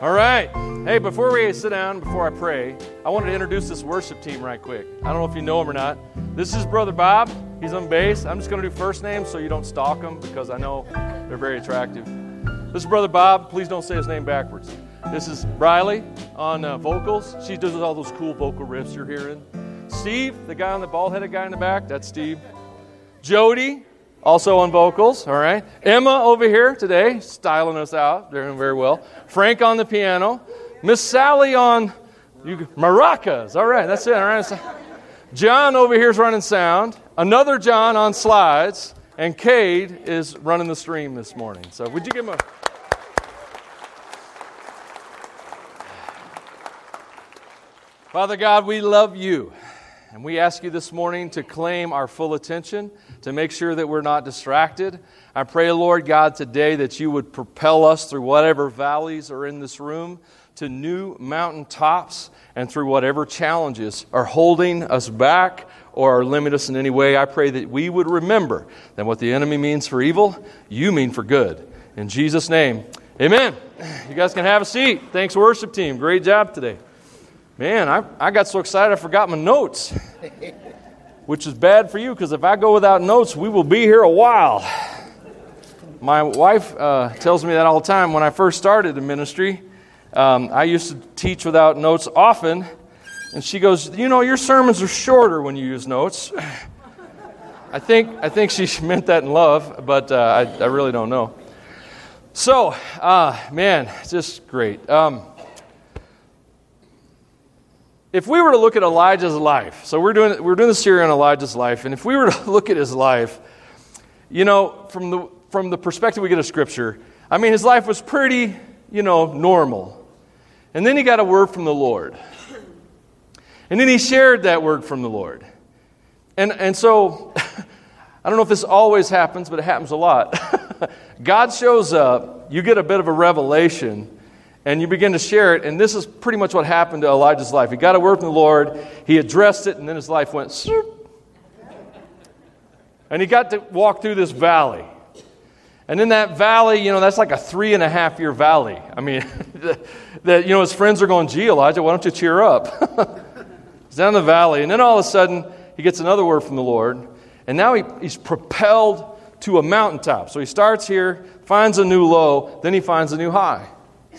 All right. Hey, before we sit down, before I pray, I wanted to introduce this worship team right quick. I don't know if you know him or not. This is Brother Bob. He's on bass. I'm just going to do first names so you don't stalk them because I know they're very attractive. This is Brother Bob. Please don't say his name backwards. This is Riley on uh, vocals. She does all those cool vocal riffs you're hearing. Steve, the guy on the bald headed guy in the back, that's Steve. Jody, also on vocals, all right. Emma over here today, styling us out, doing very well. Frank on the piano. Miss Sally on you, maracas, all right, that's it, all right. John over here is running sound. Another John on slides. And Cade is running the stream this morning. So would you give him a. Father God, we love you. And we ask you this morning to claim our full attention, to make sure that we're not distracted. I pray, Lord God, today that you would propel us through whatever valleys are in this room to new mountaintops and through whatever challenges are holding us back or limit us in any way. I pray that we would remember that what the enemy means for evil, you mean for good. In Jesus' name, amen. You guys can have a seat. Thanks, worship team. Great job today. Man, I, I got so excited I forgot my notes, which is bad for you because if I go without notes, we will be here a while. My wife uh, tells me that all the time. When I first started the ministry, um, I used to teach without notes often, and she goes, You know, your sermons are shorter when you use notes. I think, I think she meant that in love, but uh, I, I really don't know. So, uh, man, just great. Um, if we were to look at Elijah's life, so we're doing, we're doing this series on Elijah's life, and if we were to look at his life, you know, from the, from the perspective we get of Scripture, I mean, his life was pretty, you know, normal. And then he got a word from the Lord. And then he shared that word from the Lord. And, and so, I don't know if this always happens, but it happens a lot. God shows up, you get a bit of a revelation, and you begin to share it. And this is pretty much what happened to Elijah's life. He got a word from the Lord, he addressed it, and then his life went. Swoop. And he got to walk through this valley. And in that valley, you know, that's like a three and a half year valley. I mean, that, you know, his friends are going, gee, Elijah, why don't you cheer up? he's down the valley. And then all of a sudden, he gets another word from the Lord. And now he, he's propelled to a mountaintop. So he starts here, finds a new low, then he finds a new high.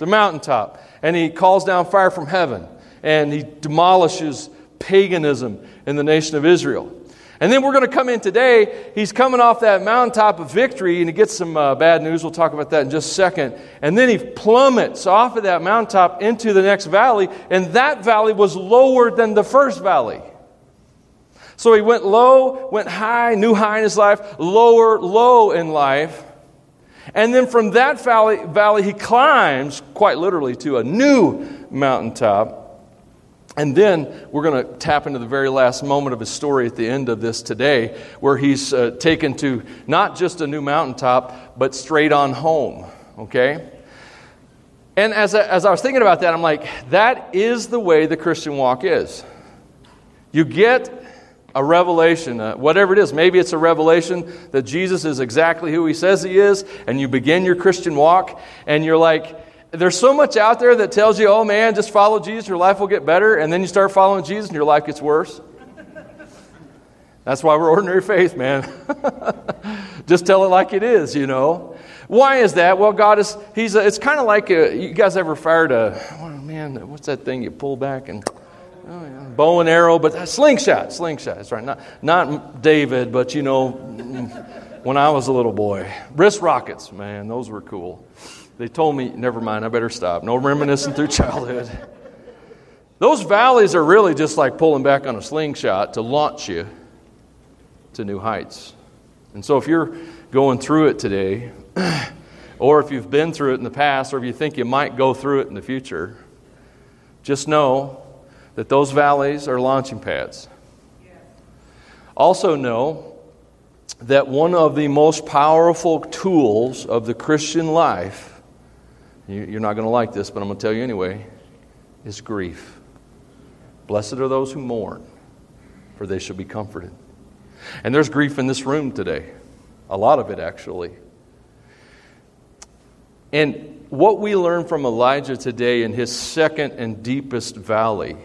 A mountaintop. And he calls down fire from heaven and he demolishes paganism in the nation of Israel. And then we're going to come in today. He's coming off that mountaintop of victory and he gets some uh, bad news. We'll talk about that in just a second. And then he plummets off of that mountaintop into the next valley. And that valley was lower than the first valley. So he went low, went high, new high in his life, lower, low in life. And then from that valley, valley, he climbs, quite literally, to a new mountaintop. And then we're going to tap into the very last moment of his story at the end of this today, where he's uh, taken to not just a new mountaintop, but straight on home. Okay? And as I, as I was thinking about that, I'm like, that is the way the Christian walk is. You get a revelation, uh, whatever it is. Maybe it's a revelation that Jesus is exactly who he says he is, and you begin your Christian walk, and you're like, there's so much out there that tells you, oh man, just follow Jesus, your life will get better, and then you start following Jesus, and your life gets worse. That's why we're ordinary faith, man. just tell it like it is, you know. Why is that? Well, God is, He's, a, it's kind of like, a, you guys ever fired a, oh man, what's that thing you pull back and. Bow and arrow, but slingshot, slingshot. That's right. Not, not David, but you know, when I was a little boy. Wrist rockets, man, those were cool. They told me, never mind, I better stop. No reminiscing through childhood. Those valleys are really just like pulling back on a slingshot to launch you to new heights. And so if you're going through it today, or if you've been through it in the past, or if you think you might go through it in the future, just know that those valleys are launching pads. Also, know that one of the most powerful tools of the Christian life, you're not going to like this, but I'm going to tell you anyway, is grief. Blessed are those who mourn, for they shall be comforted. And there's grief in this room today, a lot of it actually. And what we learn from Elijah today in his second and deepest valley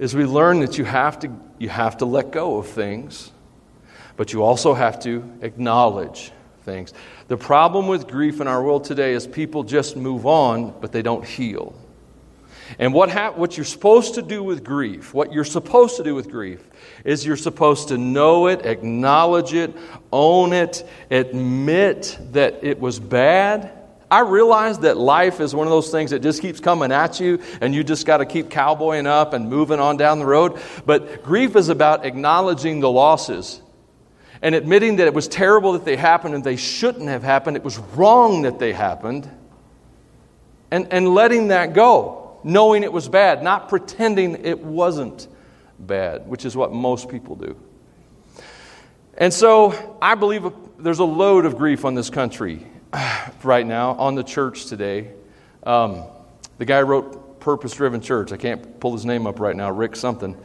is we learn that you have to, you have to let go of things, but you also have to acknowledge things. The problem with grief in our world today is people just move on, but they don't heal. And what, ha- what you're supposed to do with grief, what you're supposed to do with grief, is you're supposed to know it, acknowledge it, own it, admit that it was bad. I realize that life is one of those things that just keeps coming at you, and you just got to keep cowboying up and moving on down the road. But grief is about acknowledging the losses and admitting that it was terrible that they happened and they shouldn't have happened. It was wrong that they happened. And, and letting that go, knowing it was bad, not pretending it wasn't bad, which is what most people do. And so I believe there's a load of grief on this country right now, on the church today. Um, the guy wrote Purpose Driven Church. I can't pull his name up right now, Rick something.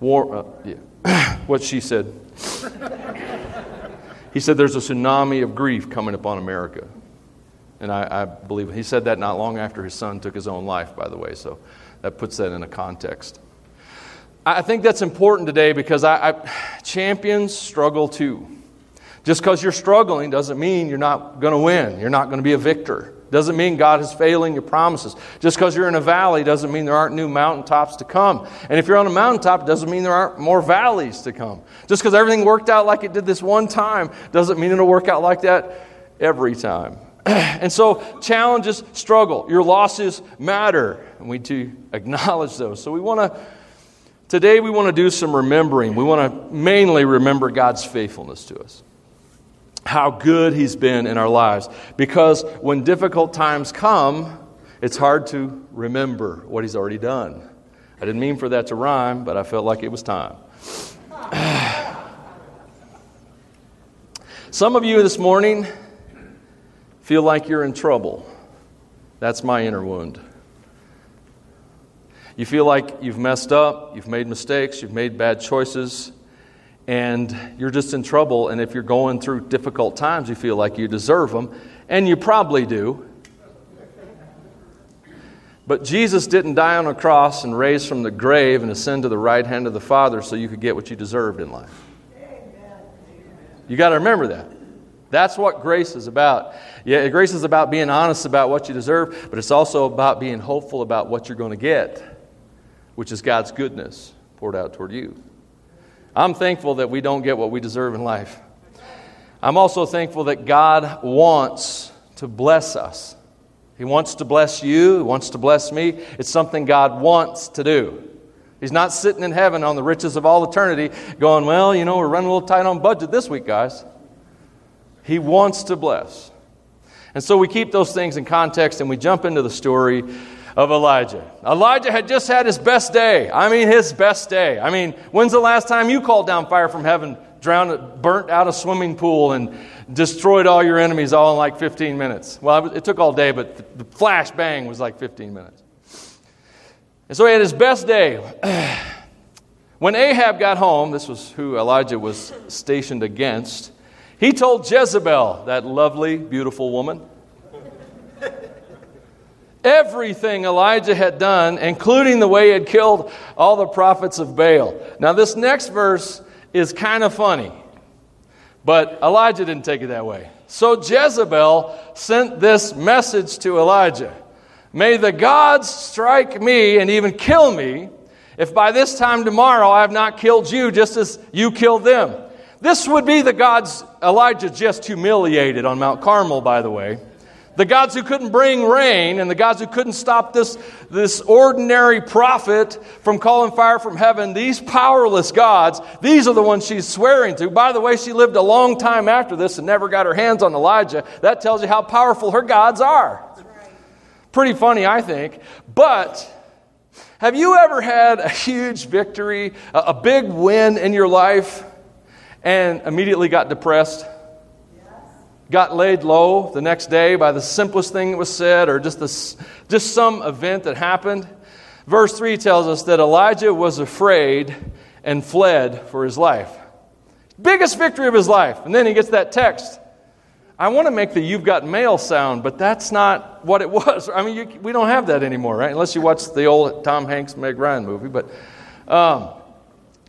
War, uh, yeah. what she said. he said there's a tsunami of grief coming upon America. And I, I believe he said that not long after his son took his own life, by the way, so that puts that in a context. I think that's important today because I, I, champions struggle too. Just because you're struggling doesn't mean you're not going to win. You're not going to be a victor. Doesn't mean God is failing your promises. Just because you're in a valley doesn't mean there aren't new mountaintops to come. And if you're on a mountaintop, doesn't mean there aren't more valleys to come. Just because everything worked out like it did this one time doesn't mean it'll work out like that every time. and so challenges struggle. Your losses matter. And we do acknowledge those. So we want to Today, we want to do some remembering. We want to mainly remember God's faithfulness to us, how good He's been in our lives. Because when difficult times come, it's hard to remember what He's already done. I didn't mean for that to rhyme, but I felt like it was time. Some of you this morning feel like you're in trouble. That's my inner wound. You feel like you've messed up, you've made mistakes, you've made bad choices, and you're just in trouble. And if you're going through difficult times, you feel like you deserve them, and you probably do. But Jesus didn't die on a cross and raise from the grave and ascend to the right hand of the Father so you could get what you deserved in life. You got to remember that. That's what grace is about. Yeah, grace is about being honest about what you deserve, but it's also about being hopeful about what you're going to get which is God's goodness poured out toward you. I'm thankful that we don't get what we deserve in life. I'm also thankful that God wants to bless us. He wants to bless you, He wants to bless me. It's something God wants to do. He's not sitting in heaven on the riches of all eternity going, Well, you know, we're running a little tight on budget this week, guys. He wants to bless. And so we keep those things in context and we jump into the story of Elijah. Elijah had just had his best day. I mean, his best day. I mean, when's the last time you called down fire from heaven, drowned, burnt out a swimming pool, and destroyed all your enemies all in like 15 minutes? Well, it took all day, but the flash bang was like 15 minutes. And so he had his best day. When Ahab got home, this was who Elijah was stationed against, he told Jezebel, that lovely, beautiful woman, everything Elijah had done, including the way he had killed all the prophets of Baal. Now, this next verse is kind of funny, but Elijah didn't take it that way. So Jezebel sent this message to Elijah May the gods strike me and even kill me if by this time tomorrow I have not killed you just as you killed them. This would be the gods Elijah just humiliated on Mount Carmel, by the way. The gods who couldn't bring rain and the gods who couldn't stop this, this ordinary prophet from calling fire from heaven, these powerless gods, these are the ones she's swearing to. By the way, she lived a long time after this and never got her hands on Elijah. That tells you how powerful her gods are. Pretty funny, I think. But have you ever had a huge victory, a big win in your life, and immediately got depressed? Got laid low the next day by the simplest thing that was said or just, this, just some event that happened. Verse 3 tells us that Elijah was afraid and fled for his life. Biggest victory of his life. And then he gets that text I want to make the you've got mail sound, but that's not what it was. I mean, you, we don't have that anymore, right? Unless you watch the old Tom Hanks, Meg Ryan movie. But um,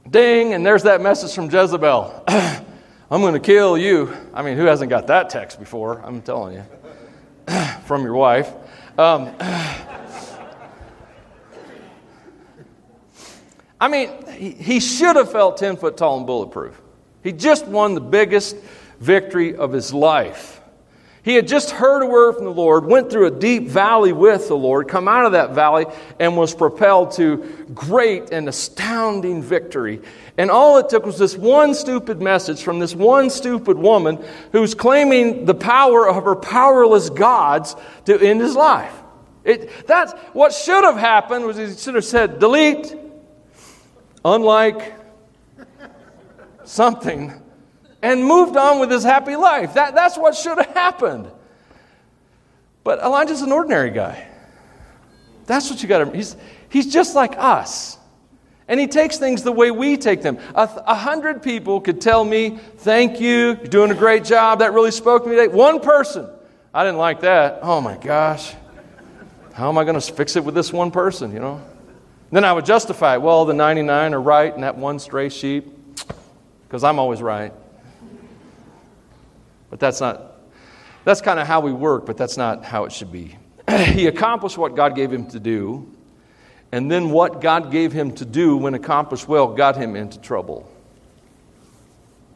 ding, and there's that message from Jezebel I'm going to kill you. I mean, who hasn't got that text before? I'm telling you. from your wife. Um, I mean, he, he should have felt 10 foot tall and bulletproof. He just won the biggest victory of his life. He had just heard a word from the Lord, went through a deep valley with the Lord, come out of that valley, and was propelled to great and astounding victory. And all it took was this one stupid message from this one stupid woman who's claiming the power of her powerless gods to end his life. It, that's what should have happened was he should have said, delete, unlike something and moved on with his happy life. That, that's what should have happened. But Elijah's an ordinary guy. That's what you got to. He's, he's just like us. And he takes things the way we take them. A, a, hundred people could tell me, Thank you, you're doing a great job, that really spoke to me today. One person, I didn't like that. Oh my gosh. How am I going to fix it with this one person, you know? Then I would justify it. Well, the 99 are right and that one stray sheep, because I'm always right. But that's not, that's kind of how we work, but that's not how it should be. he accomplished what God gave him to do, and then what God gave him to do, when accomplished well, got him into trouble.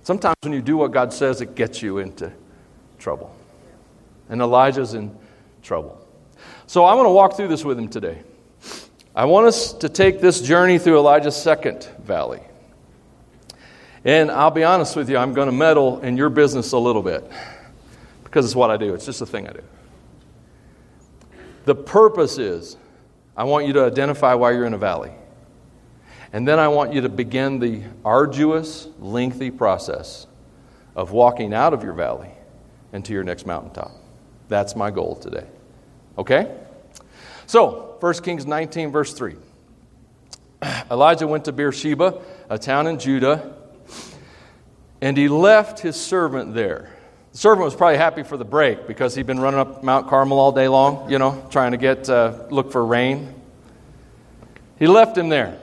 Sometimes when you do what God says, it gets you into trouble. And Elijah's in trouble. So I want to walk through this with him today. I want us to take this journey through Elijah's second valley. And I'll be honest with you, I'm going to meddle in your business a little bit because it's what I do, it's just a thing I do. The purpose is I want you to identify why you're in a valley. And then I want you to begin the arduous, lengthy process of walking out of your valley into your next mountaintop. That's my goal today. Okay? So, 1 Kings 19, verse 3. Elijah went to Beersheba, a town in Judah and he left his servant there. The servant was probably happy for the break because he'd been running up Mount Carmel all day long, you know, trying to get uh, look for rain. He left him there.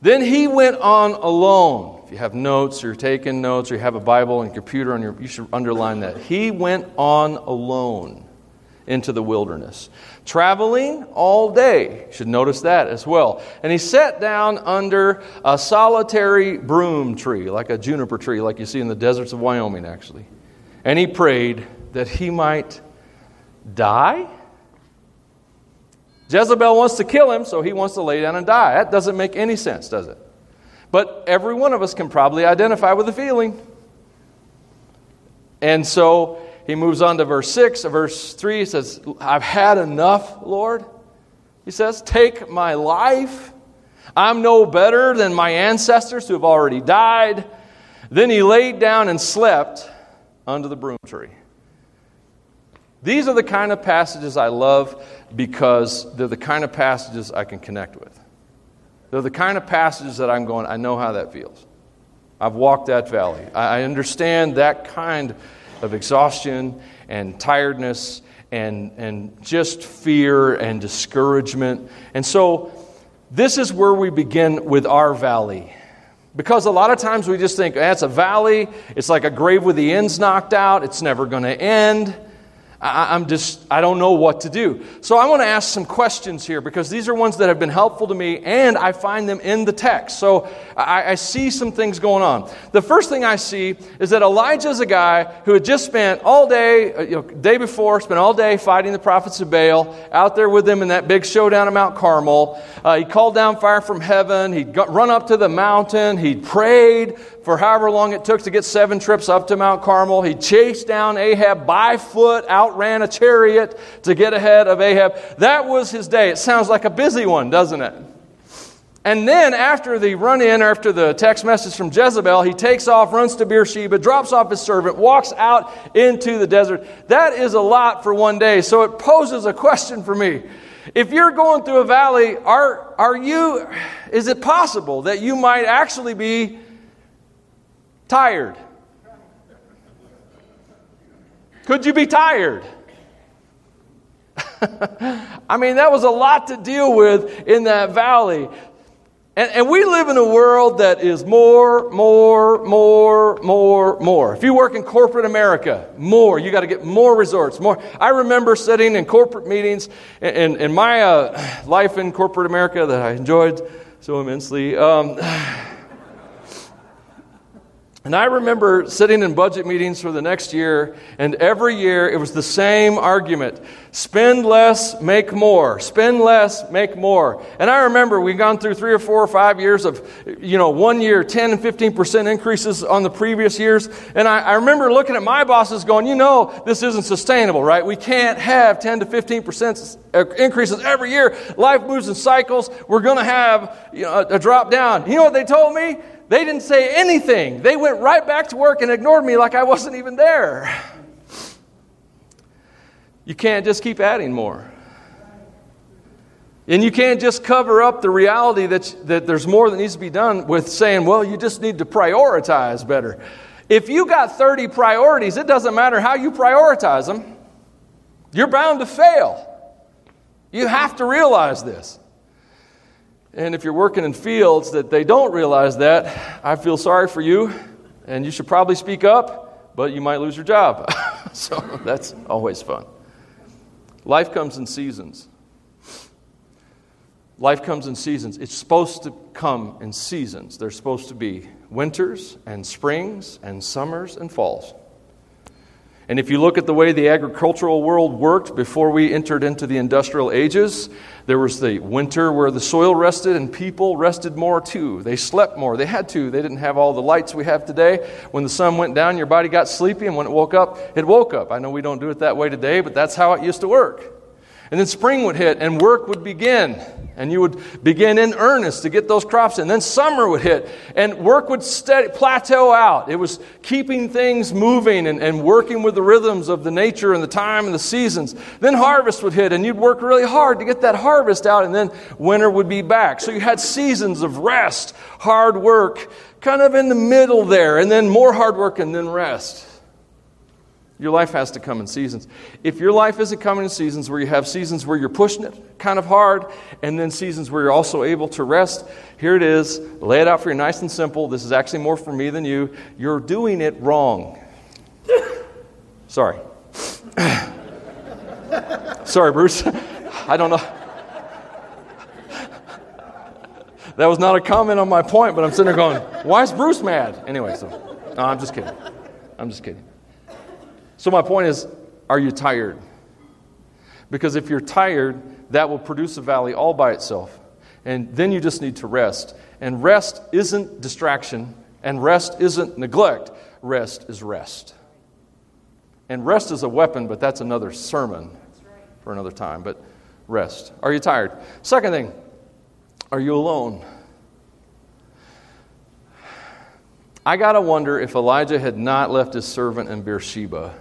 Then he went on alone. If you have notes, or you're taking notes, or you have a Bible and computer on your, you should underline that. He went on alone into the wilderness, traveling all day. You should notice that as well. And he sat down under a solitary broom tree, like a juniper tree, like you see in the deserts of Wyoming, actually. And he prayed that he might die. Jezebel wants to kill him, so he wants to lay down and die. That doesn't make any sense, does it? But every one of us can probably identify with the feeling. And so he moves on to verse 6. Verse 3 he says, I've had enough, Lord. He says, Take my life. I'm no better than my ancestors who have already died. Then he laid down and slept under the broom tree. These are the kind of passages I love because they're the kind of passages I can connect with. They're the kind of passages that I'm going, I know how that feels. I've walked that valley. I understand that kind of exhaustion and tiredness and, and just fear and discouragement. And so, this is where we begin with our valley. Because a lot of times we just think, eh, that's a valley, it's like a grave with the ends knocked out, it's never going to end. I, am just, I don't know what to do. So I want to ask some questions here because these are ones that have been helpful to me and I find them in the text. So I, I see some things going on. The first thing I see is that Elijah is a guy who had just spent all day, uh, you know, day before, spent all day fighting the prophets of Baal, out there with them in that big showdown at Mount Carmel. Uh, he called down fire from heaven. He'd got, run up to the mountain. He prayed for however long it took to get seven trips up to Mount Carmel. He chased down Ahab by foot, outran a chariot to get ahead of Ahab. That was his day. It sounds like a busy one, doesn't it? And then after the run in, after the text message from Jezebel, he takes off, runs to Beersheba, drops off his servant, walks out into the desert. That is a lot for one day. So it poses a question for me. If you're going through a valley, are, are you, is it possible that you might actually be tired. Could you be tired? I mean, that was a lot to deal with in that valley. And, and, we live in a world that is more, more, more, more, more. If you work in corporate America, more. You got to get more resorts, more. I remember sitting in corporate meetings in, in my uh, life in corporate America that I enjoyed so immensely. Um, and I remember sitting in budget meetings for the next year, and every year it was the same argument spend less, make more. Spend less, make more. And I remember we've gone through three or four or five years of, you know, one year, 10 and 15% increases on the previous years. And I, I remember looking at my bosses going, you know, this isn't sustainable, right? We can't have 10 to 15% uh, increases every year. Life moves in cycles. We're going to have you know, a, a drop down. You know what they told me? They didn't say anything. They went right back to work and ignored me like I wasn't even there. You can't just keep adding more. And you can't just cover up the reality that, that there's more that needs to be done with saying, well, you just need to prioritize better. If you got 30 priorities, it doesn't matter how you prioritize them, you're bound to fail. You have to realize this. And if you're working in fields that they don't realize that, I feel sorry for you, and you should probably speak up, but you might lose your job. so that's always fun. Life comes in seasons. Life comes in seasons. It's supposed to come in seasons. There's supposed to be winters and springs and summers and falls. And if you look at the way the agricultural world worked before we entered into the industrial ages, there was the winter where the soil rested and people rested more too. They slept more. They had to. They didn't have all the lights we have today. When the sun went down, your body got sleepy, and when it woke up, it woke up. I know we don't do it that way today, but that's how it used to work. And then spring would hit and work would begin. And you would begin in earnest to get those crops in. Then summer would hit and work would steady, plateau out. It was keeping things moving and, and working with the rhythms of the nature and the time and the seasons. Then harvest would hit and you'd work really hard to get that harvest out. And then winter would be back. So you had seasons of rest, hard work, kind of in the middle there. And then more hard work and then rest. Your life has to come in seasons. If your life isn't coming in seasons where you have seasons where you're pushing it kind of hard, and then seasons where you're also able to rest, here it is. Lay it out for you nice and simple. This is actually more for me than you. You're doing it wrong. Sorry. Sorry, Bruce. I don't know. That was not a comment on my point, but I'm sitting there going, why is Bruce mad? Anyway, so no, I'm just kidding. I'm just kidding. So, my point is are you tired? Because if you're tired, that will produce a valley all by itself. And then you just need to rest. And rest isn't distraction, and rest isn't neglect. Rest is rest. And rest is a weapon, but that's another sermon for another time. But rest. Are you tired? Second thing, are you alone? I got to wonder if Elijah had not left his servant in Beersheba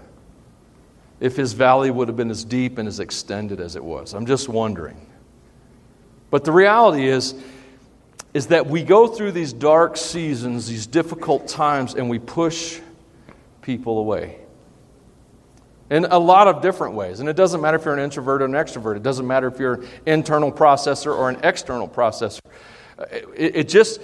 if his valley would have been as deep and as extended as it was. I'm just wondering. But the reality is, is that we go through these dark seasons, these difficult times, and we push people away. In a lot of different ways. And it doesn't matter if you're an introvert or an extrovert. It doesn't matter if you're an internal processor or an external processor. It, it just,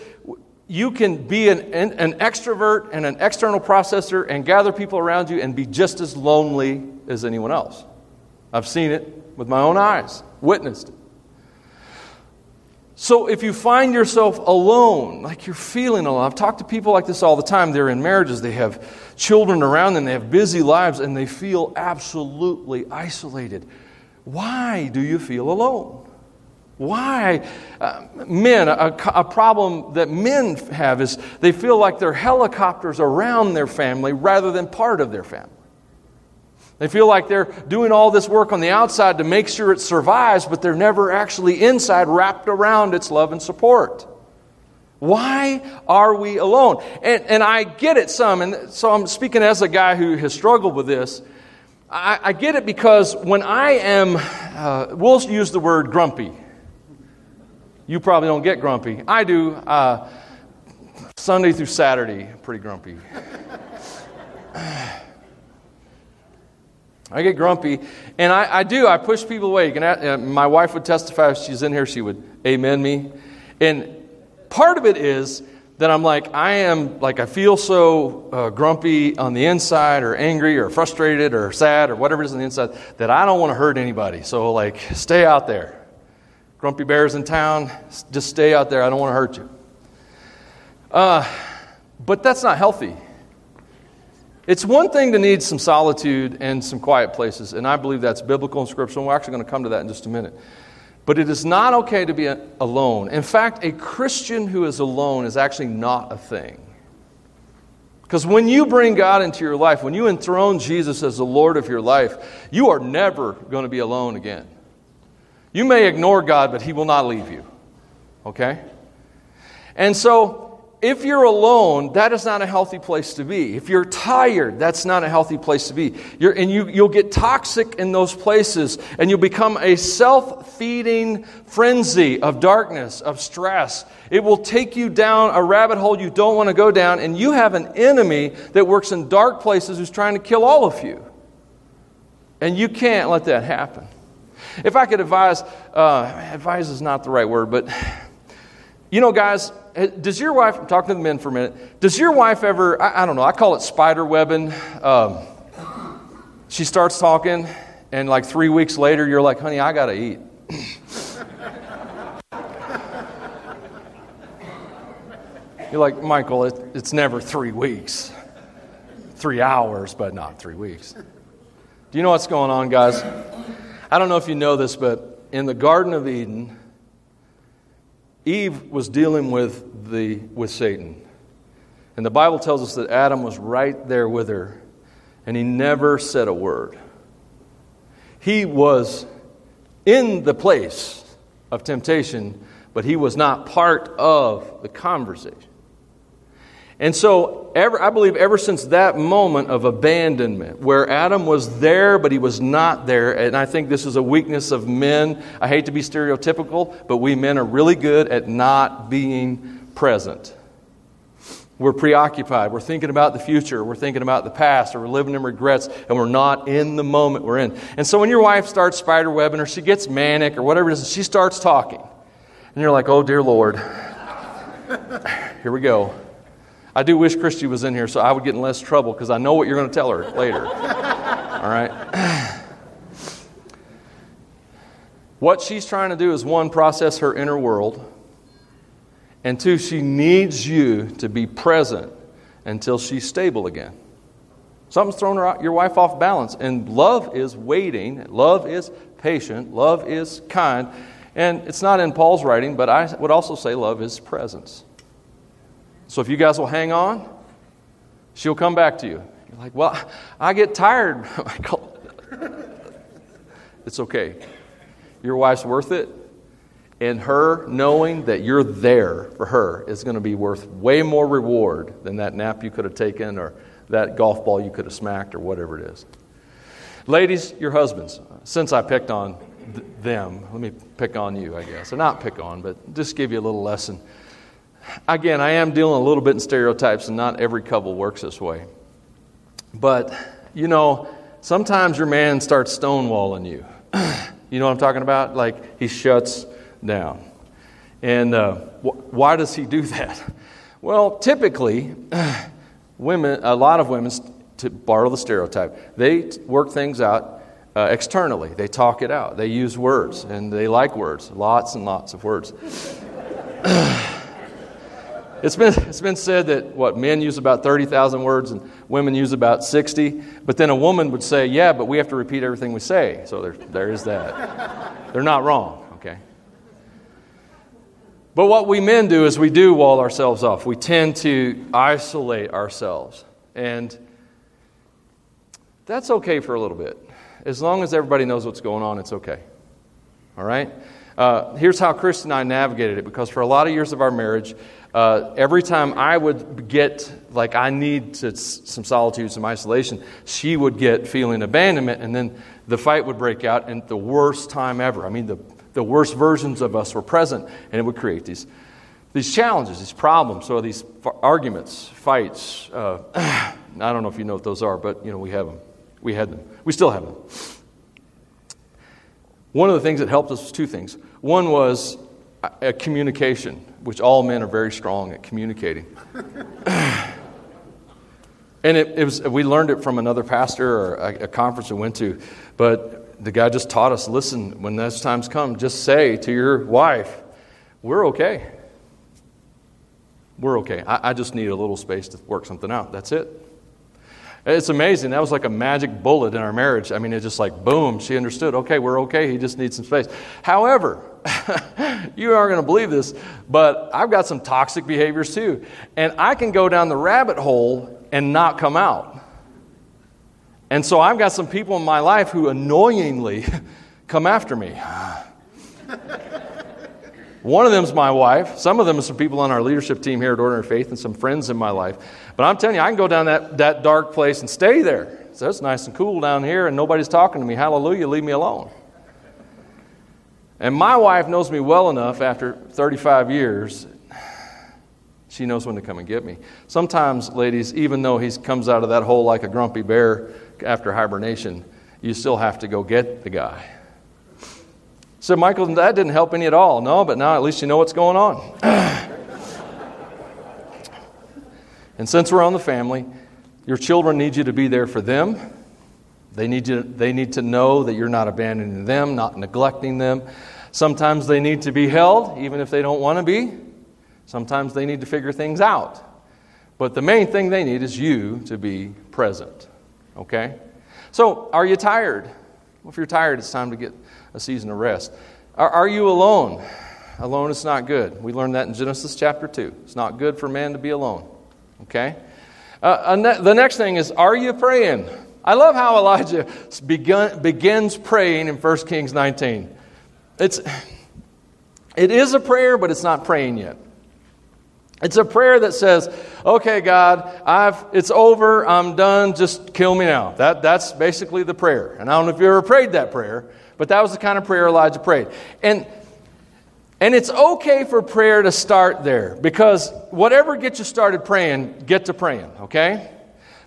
you can be an, an, extrovert and an external processor and gather people around you and be just as lonely as anyone else. I've seen it with my own eyes, witnessed it. So if you find yourself alone, like you're feeling alone, I've talked to people like this all the time. They're in marriages, they have children around them, they have busy lives, and they feel absolutely isolated. Why do you feel alone? Why? Uh, men, a, a, problem that men have is they feel like they're helicopters around their family rather than part of their family. They feel like they're doing all this work on the outside to make sure it survives, but they're never actually inside wrapped around its love and support. Why are we alone? And, and I get it some, and so I'm speaking as a guy who has struggled with this. I, I get it because when I am, uh, we'll use the word grumpy. You probably don't get grumpy. I do. Uh, Sunday through Saturday, pretty grumpy. I get grumpy, and I, I do. I push people away. Uh, my wife would testify if she's in here, she would amen me. And part of it is that I'm like, I am, like, I feel so uh, grumpy on the inside, or angry, or frustrated, or sad, or whatever it is on the inside, that I don't want to hurt anybody. So, like, stay out there. Grumpy bears in town, just stay out there. I don't want to hurt you. Uh, but that's not healthy. It's one thing to need some solitude and some quiet places, and I believe that's biblical and scriptural. We're actually going to come to that in just a minute. But it is not okay to be alone. In fact, a Christian who is alone is actually not a thing. Because when you bring God into your life, when you enthrone Jesus as the Lord of your life, you are never going to be alone again. You may ignore God, but He will not leave you. Okay? And so if you're alone, that is not a healthy place to be. If you're tired, that's not a healthy place to be. You're, and you, you'll get toxic in those places, and you'll become a self feeding frenzy of darkness, of stress. It will take you down a rabbit hole you don't want to go down, and you have an enemy that works in dark places who's trying to kill all of you. And you can't let that happen. If I could advise, uh, advise is not the right word, but you know, guys, does your wife, I'm talking to the men for a minute, does your wife ever, I, I don't know, I call it spider webbing. Um, she starts talking, and like three weeks later, you're like, honey, I got to eat. you're like, Michael, it, it's never three weeks, three hours, but not three weeks. Do you know what's going on, guys? I don't know if you know this, but in the Garden of Eden, Eve was dealing with, the, with Satan. And the Bible tells us that Adam was right there with her, and he never said a word. He was in the place of temptation, but he was not part of the conversation. And so, ever, I believe ever since that moment of abandonment, where Adam was there, but he was not there, and I think this is a weakness of men. I hate to be stereotypical, but we men are really good at not being present. We're preoccupied. We're thinking about the future. We're thinking about the past, or we're living in regrets, and we're not in the moment we're in. And so, when your wife starts spider webbing, or she gets manic, or whatever it is, she starts talking. And you're like, oh, dear Lord. Here we go. I do wish Christy was in here so I would get in less trouble because I know what you're going to tell her later. All right? what she's trying to do is one, process her inner world, and two, she needs you to be present until she's stable again. Something's thrown her your wife off balance, and love is waiting, love is patient, love is kind. And it's not in Paul's writing, but I would also say love is presence. So if you guys will hang on, she'll come back to you. You're like, well, I get tired. Oh it's okay. Your wife's worth it. And her knowing that you're there for her is going to be worth way more reward than that nap you could have taken or that golf ball you could have smacked or whatever it is. Ladies, your husbands, since I picked on th- them, let me pick on you, I guess. Or not pick on, but just give you a little lesson. Again, I am dealing a little bit in stereotypes, and not every couple works this way. But, you know, sometimes your man starts stonewalling you. you know what I'm talking about? Like he shuts down. And uh, wh- why does he do that? Well, typically, women, a lot of women, to borrow the stereotype, they work things out uh, externally. They talk it out. They use words, and they like words, lots and lots of words. It's been, it's been said that what men use about 30,000 words and women use about 60. But then a woman would say, Yeah, but we have to repeat everything we say. So there, there is that. They're not wrong, okay? But what we men do is we do wall ourselves off. We tend to isolate ourselves. And that's okay for a little bit. As long as everybody knows what's going on, it's okay. All right? Uh, here's how Chris and I navigated it because for a lot of years of our marriage, uh, every time I would get like I need to, some solitude, some isolation, she would get feeling abandonment, and then the fight would break out, and the worst time ever. I mean, the, the worst versions of us were present, and it would create these, these challenges, these problems, so these arguments, fights. Uh, I don't know if you know what those are, but you know we have them. We had them. We still have them. One of the things that helped us was two things. One was a communication, which all men are very strong at communicating. and it, it, was, we learned it from another pastor or a, a conference we went to. But the guy just taught us listen, when those times come, just say to your wife, We're okay. We're okay. I, I just need a little space to work something out. That's it. It's amazing. That was like a magic bullet in our marriage. I mean, it's just like boom, she understood. Okay, we're okay. He just needs some space. However, you aren't going to believe this, but I've got some toxic behaviors too. And I can go down the rabbit hole and not come out. And so I've got some people in my life who annoyingly come after me. One of them is my wife. Some of them are some people on our leadership team here at Ordinary Faith and some friends in my life. But I'm telling you, I can go down that, that dark place and stay there. So it's nice and cool down here, and nobody's talking to me. Hallelujah, leave me alone. And my wife knows me well enough after 35 years, she knows when to come and get me. Sometimes, ladies, even though he comes out of that hole like a grumpy bear after hibernation, you still have to go get the guy. So, Michael, that didn't help any at all. No, but now at least you know what's going on. and since we're on the family, your children need you to be there for them. They need, you, they need to know that you're not abandoning them, not neglecting them. Sometimes they need to be held, even if they don't want to be. Sometimes they need to figure things out. But the main thing they need is you to be present. Okay? So, are you tired? Well, if you're tired, it's time to get a season of rest. Are, are you alone? Alone is not good. We learned that in Genesis chapter 2. It's not good for man to be alone. Okay? Uh, the next thing is, are you praying? I love how Elijah begun, begins praying in 1 Kings 19. It's, it is a prayer, but it's not praying yet. It's a prayer that says, okay, God, I've, it's over, I'm done, just kill me now. That, that's basically the prayer. And I don't know if you ever prayed that prayer, but that was the kind of prayer Elijah prayed. And, and it's okay for prayer to start there because whatever gets you started praying, get to praying, okay?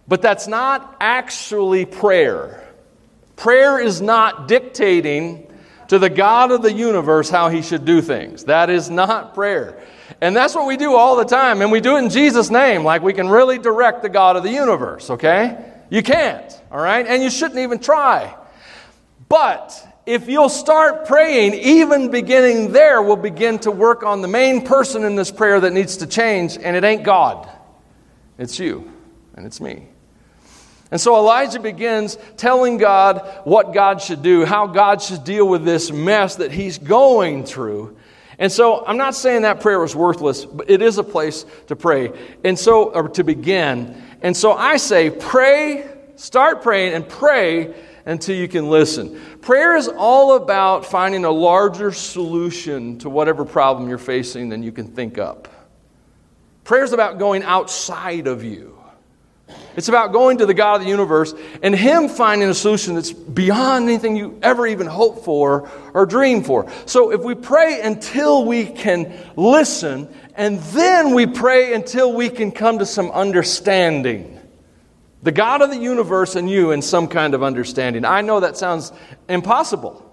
But that's not actually prayer. Prayer is not dictating to the God of the universe how he should do things. That is not prayer. And that's what we do all the time. And we do it in Jesus' name, like we can really direct the God of the universe, okay? You can't, all right? And you shouldn't even try. But if you'll start praying, even beginning there, we'll begin to work on the main person in this prayer that needs to change, and it ain't God. It's you, and it's me. And so Elijah begins telling God what God should do, how God should deal with this mess that he's going through. And so I'm not saying that prayer was worthless, but it is a place to pray. And so, or to begin. And so I say, pray, start praying, and pray until you can listen. Prayer is all about finding a larger solution to whatever problem you're facing than you can think up. Prayer is about going outside of you. It's about going to the God of the universe and Him finding a solution that's beyond anything you ever even hope for or dream for. So if we pray until we can listen, and then we pray until we can come to some understanding. The God of the universe and you in some kind of understanding. I know that sounds impossible.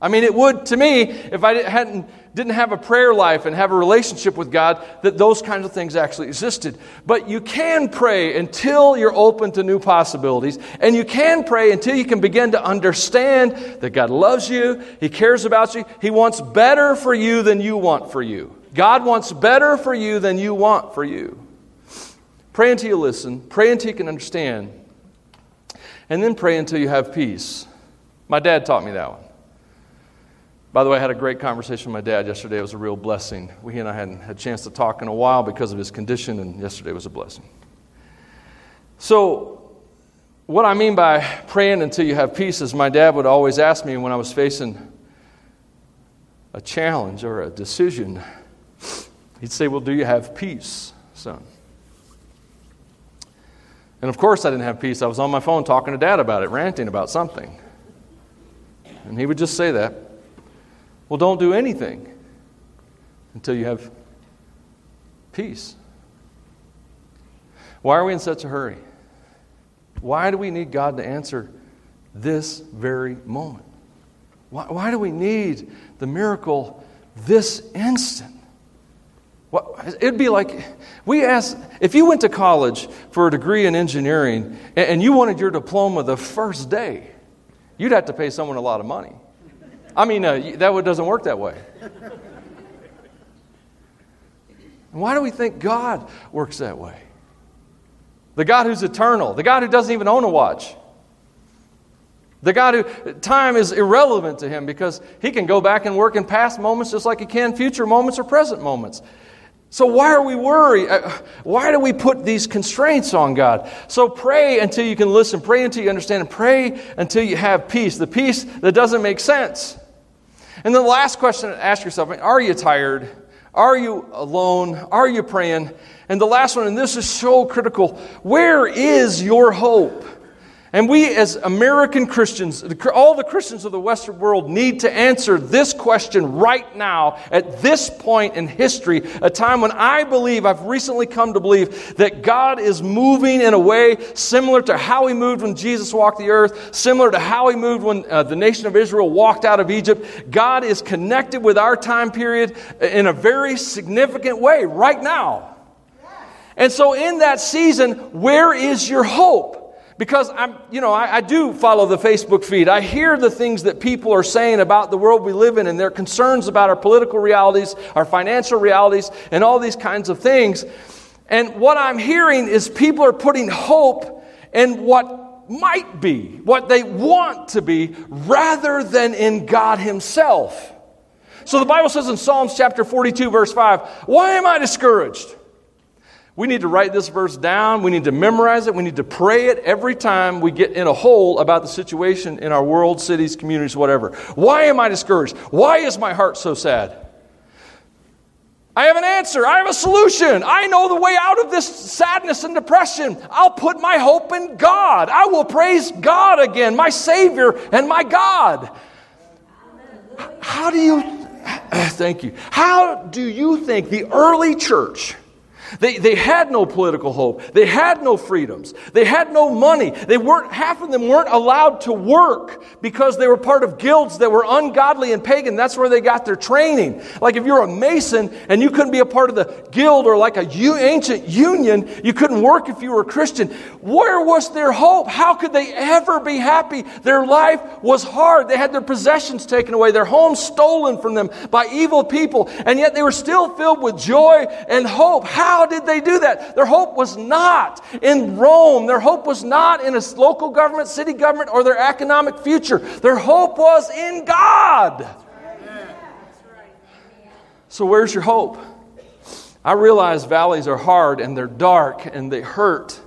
I mean, it would to me if I hadn't didn't have a prayer life and have a relationship with God, that those kinds of things actually existed. But you can pray until you're open to new possibilities, and you can pray until you can begin to understand that God loves you, He cares about you, He wants better for you than you want for you. God wants better for you than you want for you. Pray until you listen, pray until you can understand, and then pray until you have peace. My dad taught me that one. By the way, I had a great conversation with my dad yesterday. It was a real blessing. We and I hadn't had a chance to talk in a while because of his condition, and yesterday was a blessing. So, what I mean by praying until you have peace is my dad would always ask me when I was facing a challenge or a decision, he'd say, Well, do you have peace, son? And of course, I didn't have peace. I was on my phone talking to dad about it, ranting about something. And he would just say that. Well, don't do anything until you have peace. Why are we in such a hurry? Why do we need God to answer this very moment? Why, why do we need the miracle this instant? What, it'd be like we ask if you went to college for a degree in engineering and, and you wanted your diploma the first day, you'd have to pay someone a lot of money. I mean, uh, that doesn't work that way. Why do we think God works that way? The God who's eternal, the God who doesn't even own a watch. The God who, time is irrelevant to him because he can go back and work in past moments just like he can future moments or present moments. So, why are we worried? Uh, why do we put these constraints on God? So, pray until you can listen, pray until you understand, and pray until you have peace the peace that doesn't make sense. And then the last question to ask yourself are you tired? Are you alone? Are you praying? And the last one, and this is so critical where is your hope? And we, as American Christians, all the Christians of the Western world, need to answer this question right now, at this point in history, a time when I believe, I've recently come to believe, that God is moving in a way similar to how He moved when Jesus walked the earth, similar to how He moved when uh, the nation of Israel walked out of Egypt. God is connected with our time period in a very significant way right now. And so, in that season, where is your hope? Because I'm, you know, I, I, do follow the Facebook feed. I hear the things that people are saying about the world we live in and their concerns about our political realities, our financial realities, and all these kinds of things. And what I'm hearing is people are putting hope in what might be, what they want to be, rather than in God Himself. So the Bible says in Psalms chapter 42, verse 5, Why am I discouraged? We need to write this verse down. We need to memorize it. We need to pray it every time we get in a hole about the situation in our world, cities, communities, whatever. Why am I discouraged? Why is my heart so sad? I have an answer. I have a solution. I know the way out of this sadness and depression. I'll put my hope in God. I will praise God again, my Savior and my God. How do you, thank you, how do you think the early church they, they had no political hope. They had no freedoms. They had no money. They weren't, half of them weren't allowed to work because they were part of guilds that were ungodly and pagan. That's where they got their training. Like if you're a mason and you couldn't be a part of the guild or like a ancient union, you couldn't work if you were a Christian. Where was their hope? How could they ever be happy? Their life was hard. They had their possessions taken away, their homes stolen from them by evil people, and yet they were still filled with joy and hope. How how did they do that? Their hope was not in Rome. Their hope was not in a local government, city government, or their economic future. Their hope was in God. So, where's your hope? I realize valleys are hard and they're dark and they hurt.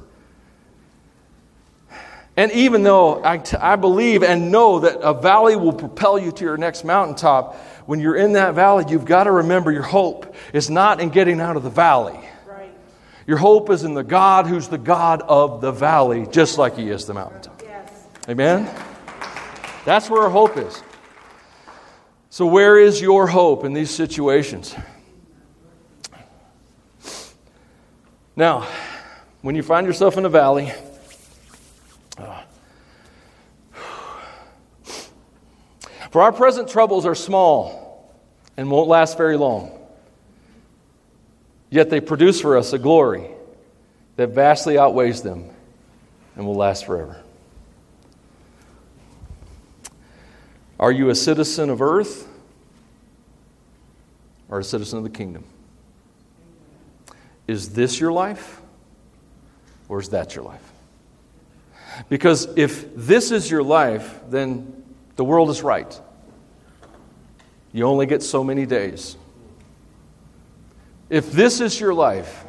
And even though I, t- I believe and know that a valley will propel you to your next mountaintop, when you're in that valley, you've got to remember your hope is not in getting out of the valley. Your hope is in the God who's the God of the valley, just like He is the mountaintop. Yes. Amen? That's where our hope is. So, where is your hope in these situations? Now, when you find yourself in a valley, uh, for our present troubles are small and won't last very long. Yet they produce for us a glory that vastly outweighs them and will last forever. Are you a citizen of earth or a citizen of the kingdom? Is this your life or is that your life? Because if this is your life, then the world is right. You only get so many days. If this is your life,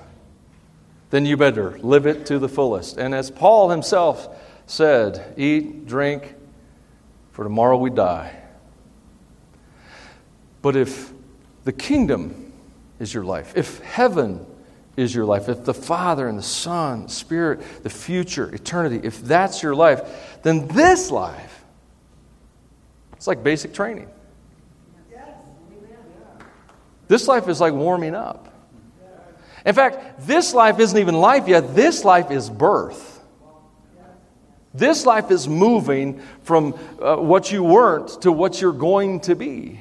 then you better live it to the fullest. And as Paul himself said, eat, drink, for tomorrow we die. But if the kingdom is your life, if heaven is your life, if the Father and the Son, the Spirit, the future, eternity, if that's your life, then this life, it's like basic training. This life is like warming up. In fact, this life isn't even life yet, this life is birth. This life is moving from uh, what you weren't to what you're going to be.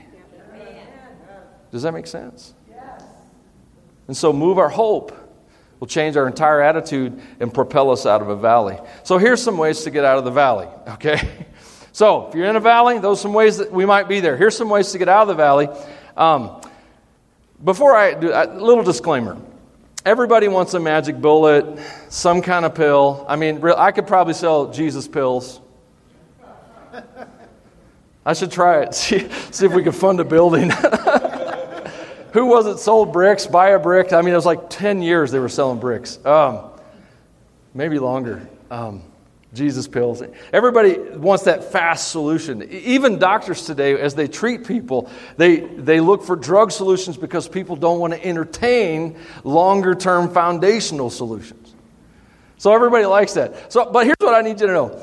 Does that make sense? And so, move our hope will change our entire attitude and propel us out of a valley. So, here's some ways to get out of the valley, okay? So, if you're in a valley, those are some ways that we might be there. Here's some ways to get out of the valley. Um, before I do a little disclaimer everybody wants a magic bullet, some kind of pill. I mean, I could probably sell Jesus pills. I should try it, see, see if we can fund a building. Who was it sold bricks? Buy a brick. I mean, it was like 10 years they were selling bricks. Um, maybe longer. Um, Jesus pills. Everybody wants that fast solution. Even doctors today, as they treat people, they, they look for drug solutions because people don't want to entertain longer term foundational solutions. So everybody likes that. So, but here's what I need you to know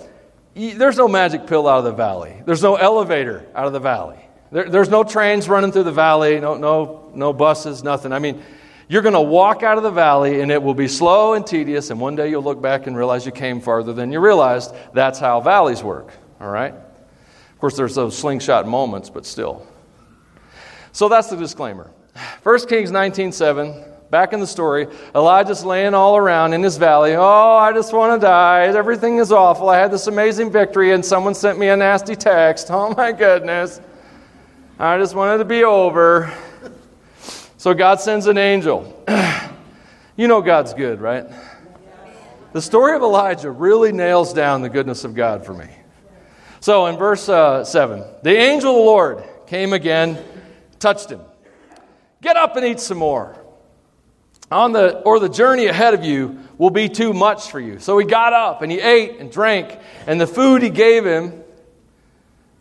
there's no magic pill out of the valley, there's no elevator out of the valley. There, there's no trains running through the valley, no, no, no buses, nothing. I mean, you're going to walk out of the valley and it will be slow and tedious, and one day you'll look back and realize you came farther than you realized. That's how valleys work, all right? Of course, there's those slingshot moments, but still. So that's the disclaimer. 1 Kings 19:7. Back in the story, Elijah's laying all around in his valley. Oh, I just want to die. Everything is awful. I had this amazing victory, and someone sent me a nasty text. Oh, my goodness. I just wanted to be over. So God sends an angel. you know God's good, right? The story of Elijah really nails down the goodness of God for me. So in verse uh, 7, the angel of the Lord came again, touched him. Get up and eat some more. On the, or the journey ahead of you will be too much for you. So he got up and he ate and drank, and the food he gave him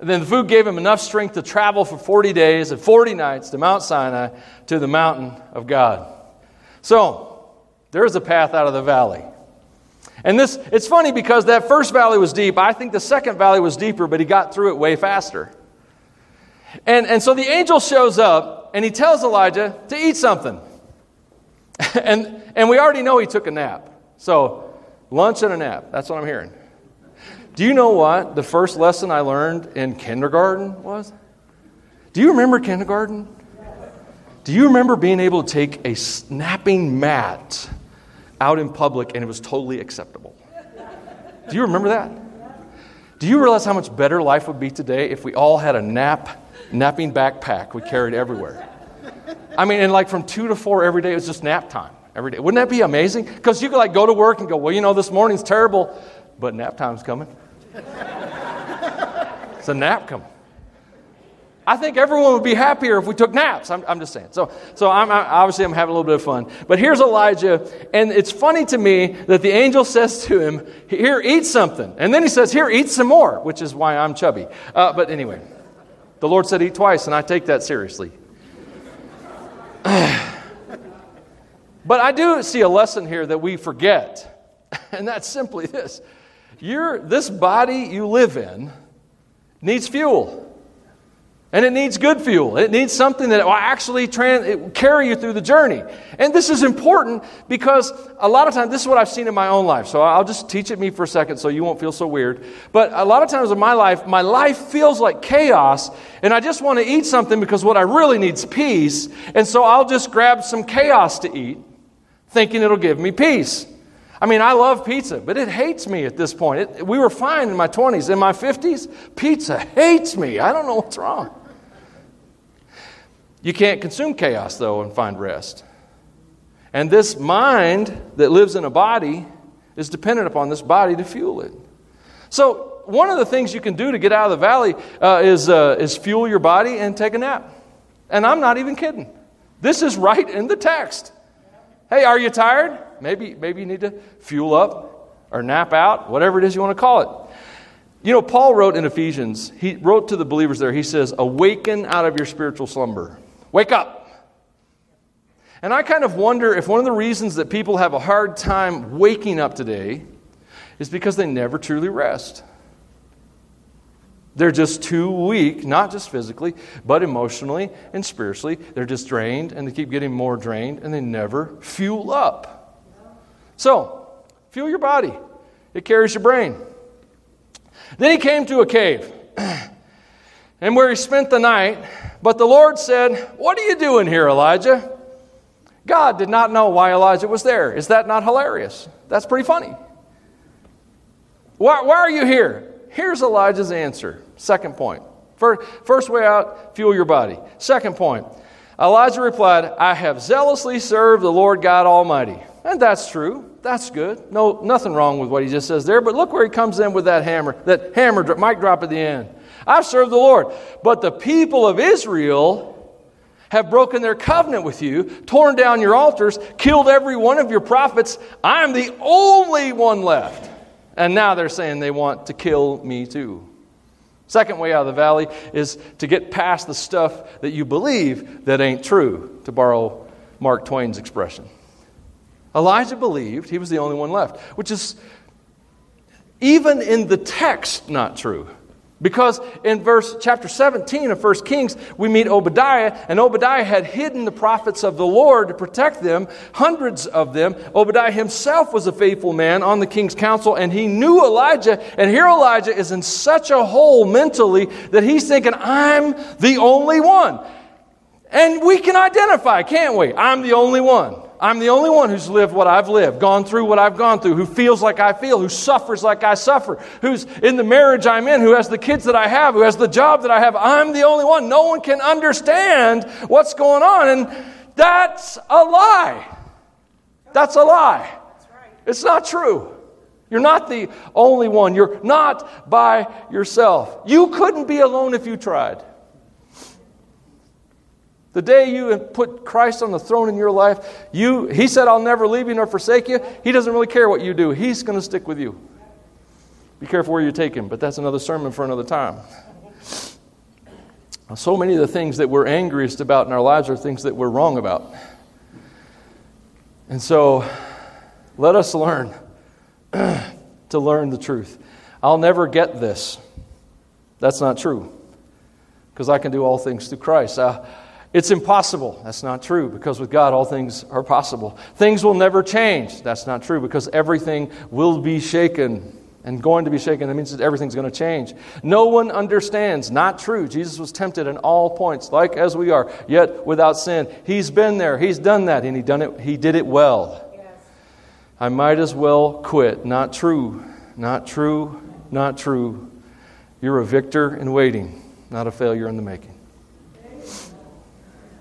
then the food gave him enough strength to travel for 40 days and 40 nights to Mount Sinai to the mountain of God. So, there's a path out of the valley. And this, it's funny because that first valley was deep. I think the second valley was deeper, but he got through it way faster. And, and so the angel shows up and he tells Elijah to eat something. and, and we already know he took a nap. So, lunch and a nap. That's what I'm hearing. Do you know what the first lesson I learned in kindergarten was? Do you remember kindergarten? Do you remember being able to take a snapping mat out in public and it was totally acceptable? Do you remember that? Do you realize how much better life would be today if we all had a nap, napping backpack we carried everywhere? I mean, and like from two to four every day, it was just nap time every day. Wouldn't that be amazing? Because you could like go to work and go, well, you know, this morning's terrible, but nap time's coming it's a nap coming. I think everyone would be happier if we took naps. I'm, I'm just saying. So, so I'm, I, obviously, I'm having a little bit of fun. But here's Elijah, and it's funny to me that the angel says to him, Here, eat something. And then he says, Here, eat some more, which is why I'm chubby. Uh, but anyway, the Lord said eat twice, and I take that seriously. but I do see a lesson here that we forget, and that's simply this your, this body you live in needs fuel. And it needs good fuel. It needs something that will actually trans- carry you through the journey. And this is important because a lot of times, this is what I've seen in my own life. So I'll just teach it me for a second so you won't feel so weird. But a lot of times in my life, my life feels like chaos. And I just want to eat something because what I really need is peace. And so I'll just grab some chaos to eat, thinking it'll give me peace. I mean, I love pizza, but it hates me at this point. It, we were fine in my 20s. In my 50s, pizza hates me. I don't know what's wrong. You can't consume chaos, though, and find rest. And this mind that lives in a body is dependent upon this body to fuel it. So, one of the things you can do to get out of the valley uh, is, uh, is fuel your body and take a nap. And I'm not even kidding. This is right in the text. Hey, are you tired? Maybe, maybe you need to fuel up or nap out, whatever it is you want to call it. You know, Paul wrote in Ephesians, he wrote to the believers there, he says, Awaken out of your spiritual slumber. Wake up. And I kind of wonder if one of the reasons that people have a hard time waking up today is because they never truly rest. They're just too weak, not just physically, but emotionally and spiritually. They're just drained and they keep getting more drained and they never fuel up. So, fuel your body, it carries your brain. Then he came to a cave, and where he spent the night. But the Lord said, What are you doing here, Elijah? God did not know why Elijah was there. Is that not hilarious? That's pretty funny. Why, why are you here? Here's Elijah's answer. Second point. First, first way out, fuel your body. Second point. Elijah replied, I have zealously served the Lord God Almighty. And that's true. That's good. No, nothing wrong with what he just says there. But look where he comes in with that hammer, that hammer, mic drop at the end. I've served the Lord. But the people of Israel have broken their covenant with you, torn down your altars, killed every one of your prophets. I'm the only one left. And now they're saying they want to kill me too. Second way out of the valley is to get past the stuff that you believe that ain't true, to borrow Mark Twain's expression. Elijah believed he was the only one left, which is even in the text not true. Because in verse chapter 17 of 1 Kings, we meet Obadiah, and Obadiah had hidden the prophets of the Lord to protect them, hundreds of them. Obadiah himself was a faithful man on the king's council, and he knew Elijah. And here Elijah is in such a hole mentally that he's thinking, I'm the only one. And we can identify, can't we? I'm the only one. I'm the only one who's lived what I've lived, gone through what I've gone through, who feels like I feel, who suffers like I suffer, who's in the marriage I'm in, who has the kids that I have, who has the job that I have. I'm the only one. No one can understand what's going on. And that's a lie. That's a lie. It's not true. You're not the only one. You're not by yourself. You couldn't be alone if you tried. The day you put Christ on the throne in your life, you, he said, I'll never leave you nor forsake you. He doesn't really care what you do, he's going to stick with you. Be careful where you take him, but that's another sermon for another time. So many of the things that we're angriest about in our lives are things that we're wrong about. And so let us learn to learn the truth. I'll never get this. That's not true. Because I can do all things through Christ. I, it's impossible. That's not true because with God all things are possible. Things will never change. That's not true because everything will be shaken and going to be shaken. That means that everything's going to change. No one understands. Not true. Jesus was tempted in all points, like as we are, yet without sin. He's been there. He's done that, and he done it. He did it well. Yes. I might as well quit. Not true. Not true. Not true. You're a victor in waiting, not a failure in the making.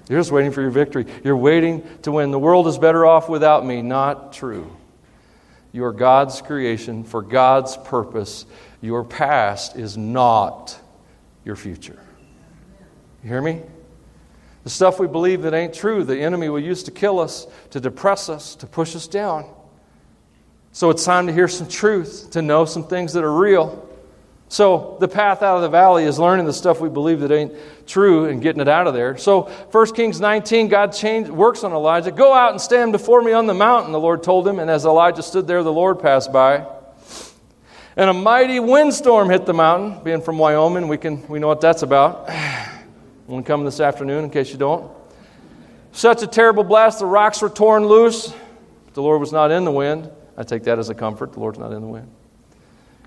You're just waiting for your victory. You're waiting to win. The world is better off without me. Not true. You are God's creation for God's purpose. Your past is not your future. You hear me? The stuff we believe that ain't true, the enemy will use to kill us, to depress us, to push us down. So it's time to hear some truth, to know some things that are real. So the path out of the valley is learning the stuff we believe that ain't true and getting it out of there. So 1 Kings 19, God changed, works on Elijah. Go out and stand before me on the mountain, the Lord told him. And as Elijah stood there, the Lord passed by. And a mighty windstorm hit the mountain. Being from Wyoming, we, can, we know what that's about. I'm come this afternoon in case you don't. Such a terrible blast, the rocks were torn loose. The Lord was not in the wind. I take that as a comfort. The Lord's not in the wind.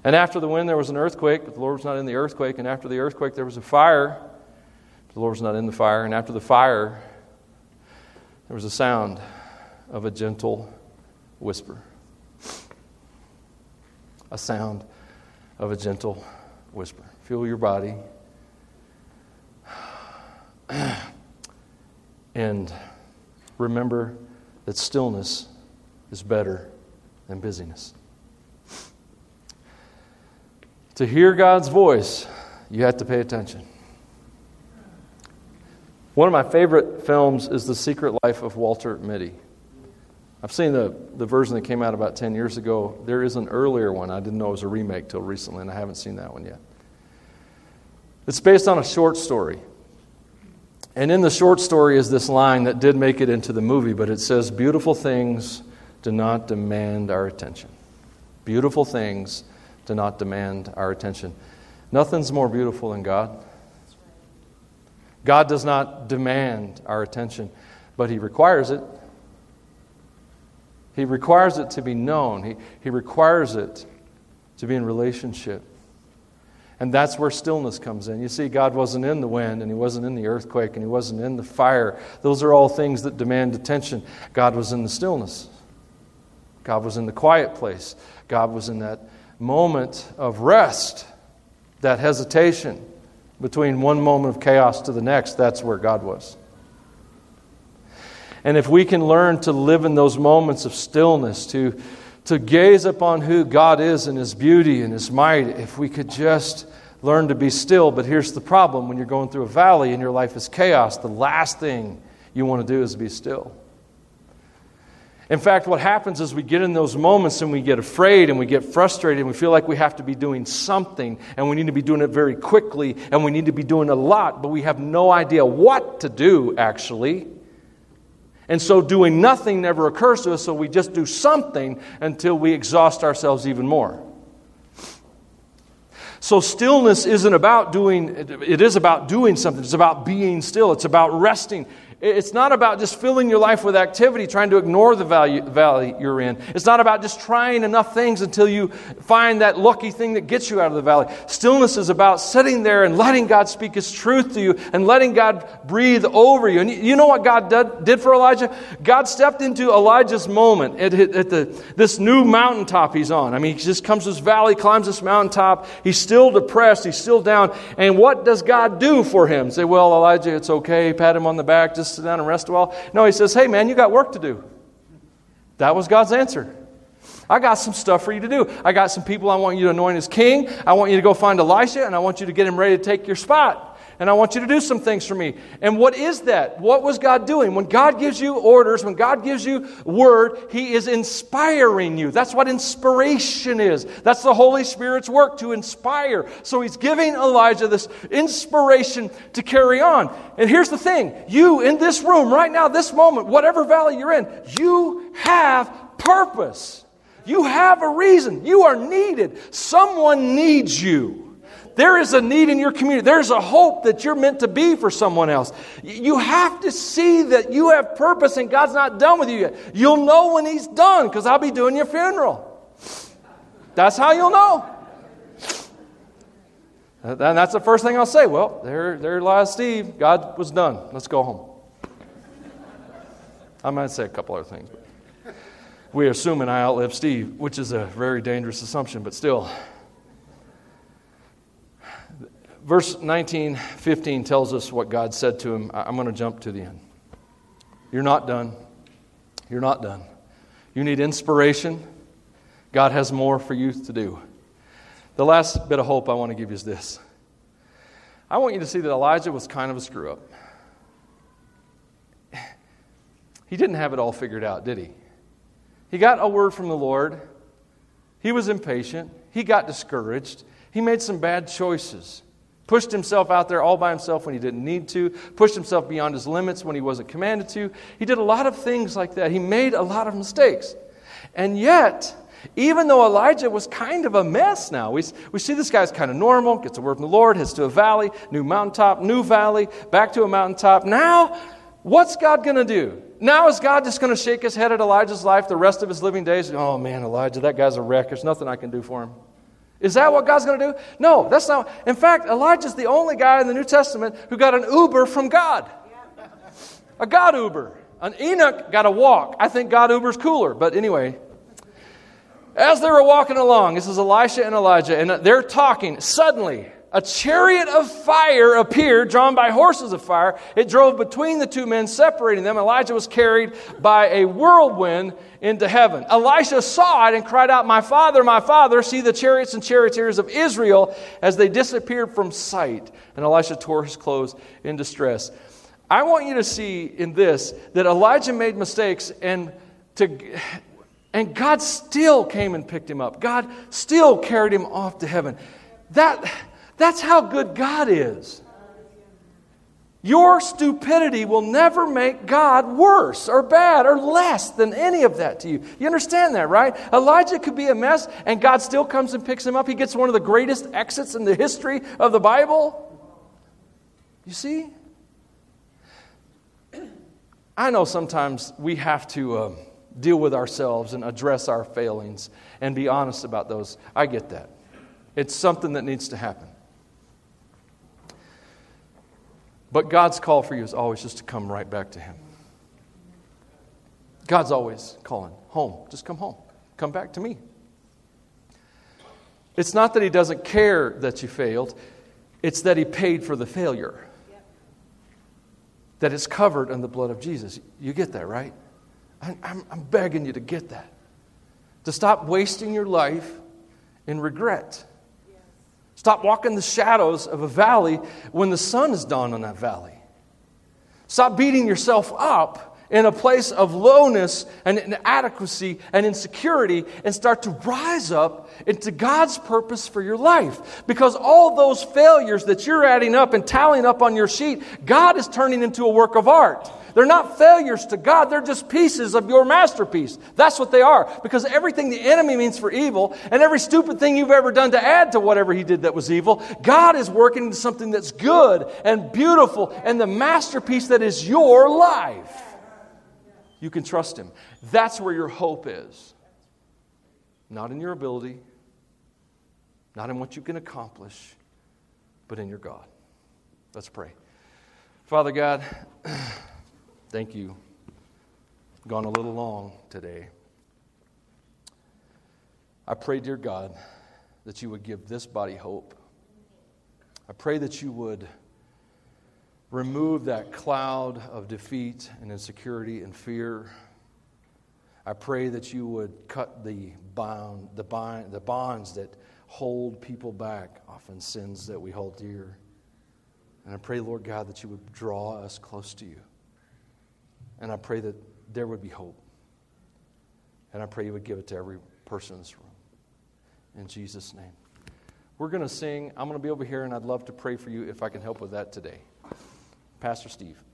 And after the wind, there was an earthquake, the Lord was not in the earthquake. And after the earthquake, there was a fire, the Lord was not in the fire. And after the fire, there was a sound of a gentle whisper. A sound of a gentle whisper. Feel your body. and remember that stillness is better than busyness. To hear God's voice, you have to pay attention. One of my favorite films is The Secret Life of Walter Mitty. I've seen the, the version that came out about 10 years ago. There is an earlier one. I didn't know it was a remake till recently, and I haven't seen that one yet. It's based on a short story. And in the short story is this line that did make it into the movie, but it says, Beautiful things do not demand our attention. Beautiful things do not demand our attention. Nothing's more beautiful than God. God does not demand our attention, but He requires it. He requires it to be known, He, he requires it to be in relationship. And that's where stillness comes in. You see, God wasn't in the wind, and He wasn't in the earthquake, and He wasn't in the fire. Those are all things that demand attention. God was in the stillness. God was in the quiet place. God was in that moment of rest, that hesitation between one moment of chaos to the next. That's where God was. And if we can learn to live in those moments of stillness, to to gaze upon who God is and His beauty and His might, if we could just learn to be still. But here's the problem when you're going through a valley and your life is chaos, the last thing you want to do is be still. In fact, what happens is we get in those moments and we get afraid and we get frustrated and we feel like we have to be doing something and we need to be doing it very quickly and we need to be doing a lot, but we have no idea what to do actually. And so doing nothing never occurs to us, so we just do something until we exhaust ourselves even more. So stillness isn't about doing, it is about doing something. It's about being still. It's about resting. It's not about just filling your life with activity, trying to ignore the value, valley you're in. It's not about just trying enough things until you find that lucky thing that gets you out of the valley. Stillness is about sitting there and letting God speak His truth to you and letting God breathe over you. And you know what God did, did for Elijah? God stepped into Elijah's moment at, at the, this new mountaintop he's on. I mean, he just comes to this valley, climbs this mountaintop. He's still depressed, he's still down. And what does God do for him? Say, well, Elijah, it's okay. Pat him on the back. Just sit down and rest a while? No, he says, hey, man, you got work to do. That was God's answer. I got some stuff for you to do. I got some people I want you to anoint as king. I want you to go find Elisha, and I want you to get him ready to take your spot and I want you to do some things for me. And what is that? What was God doing? When God gives you orders, when God gives you word, He is inspiring you. That's what inspiration is. That's the Holy Spirit's work to inspire. So He's giving Elijah this inspiration to carry on. And here's the thing you in this room right now, this moment, whatever valley you're in, you have purpose. You have a reason. You are needed. Someone needs you. There is a need in your community. There's a hope that you're meant to be for someone else. You have to see that you have purpose and God's not done with you yet. You'll know when He's done because I'll be doing your funeral. That's how you'll know. And that's the first thing I'll say. Well, there, there lies Steve. God was done. Let's go home. I might say a couple other things. But we're assuming I outlive Steve, which is a very dangerous assumption, but still. Verse 19, 15 tells us what God said to him. I'm going to jump to the end. You're not done. You're not done. You need inspiration. God has more for you to do. The last bit of hope I want to give you is this I want you to see that Elijah was kind of a screw up. He didn't have it all figured out, did he? He got a word from the Lord. He was impatient. He got discouraged. He made some bad choices. Pushed himself out there all by himself when he didn't need to, pushed himself beyond his limits when he wasn't commanded to. He did a lot of things like that. He made a lot of mistakes. And yet, even though Elijah was kind of a mess now, we, we see this guy's kind of normal, gets a word from the Lord, heads to a valley, new mountaintop, new valley, back to a mountaintop. Now, what's God going to do? Now, is God just going to shake his head at Elijah's life the rest of his living days? Oh man, Elijah, that guy's a wreck. There's nothing I can do for him. Is that what God's going to do? No, that's not. In fact, Elijah's the only guy in the New Testament who got an Uber from God. A God Uber. An Enoch got a walk. I think God Uber's cooler, but anyway. As they were walking along, this is Elisha and Elijah, and they're talking. Suddenly, a chariot of fire appeared, drawn by horses of fire. It drove between the two men, separating them. Elijah was carried by a whirlwind into heaven. Elisha saw it and cried out, My father, my father, see the chariots and charioteers of Israel as they disappeared from sight. And Elisha tore his clothes in distress. I want you to see in this that Elijah made mistakes and to and God still came and picked him up. God still carried him off to heaven. That that's how good God is. Your stupidity will never make God worse or bad or less than any of that to you. You understand that, right? Elijah could be a mess and God still comes and picks him up. He gets one of the greatest exits in the history of the Bible. You see? I know sometimes we have to uh, deal with ourselves and address our failings and be honest about those. I get that. It's something that needs to happen. But God's call for you is always just to come right back to Him. God's always calling home. Just come home. Come back to me. It's not that He doesn't care that you failed, it's that He paid for the failure. That it's covered in the blood of Jesus. You get that, right? I'm, I'm begging you to get that. To stop wasting your life in regret. Stop walking the shadows of a valley when the sun has dawned on that valley. Stop beating yourself up in a place of lowness and inadequacy and insecurity and start to rise up into God's purpose for your life. Because all those failures that you're adding up and tallying up on your sheet, God is turning into a work of art. They're not failures to God, they're just pieces of your masterpiece. That's what they are. Because everything the enemy means for evil and every stupid thing you've ever done to add to whatever he did that was evil, God is working into something that's good and beautiful and the masterpiece that is your life. You can trust Him. That's where your hope is. Not in your ability, not in what you can accomplish, but in your God. Let's pray. Father God, thank you. Gone a little long today. I pray, dear God, that you would give this body hope. I pray that you would remove that cloud of defeat and insecurity and fear. I pray that you would cut the, bound, the, bind, the bonds that hold people back, often sins that we hold dear. And I pray, Lord God, that you would draw us close to you. And I pray that there would be hope. And I pray you would give it to every person in this room. In Jesus' name. We're going to sing. I'm going to be over here, and I'd love to pray for you if I can help with that today. Pastor Steve.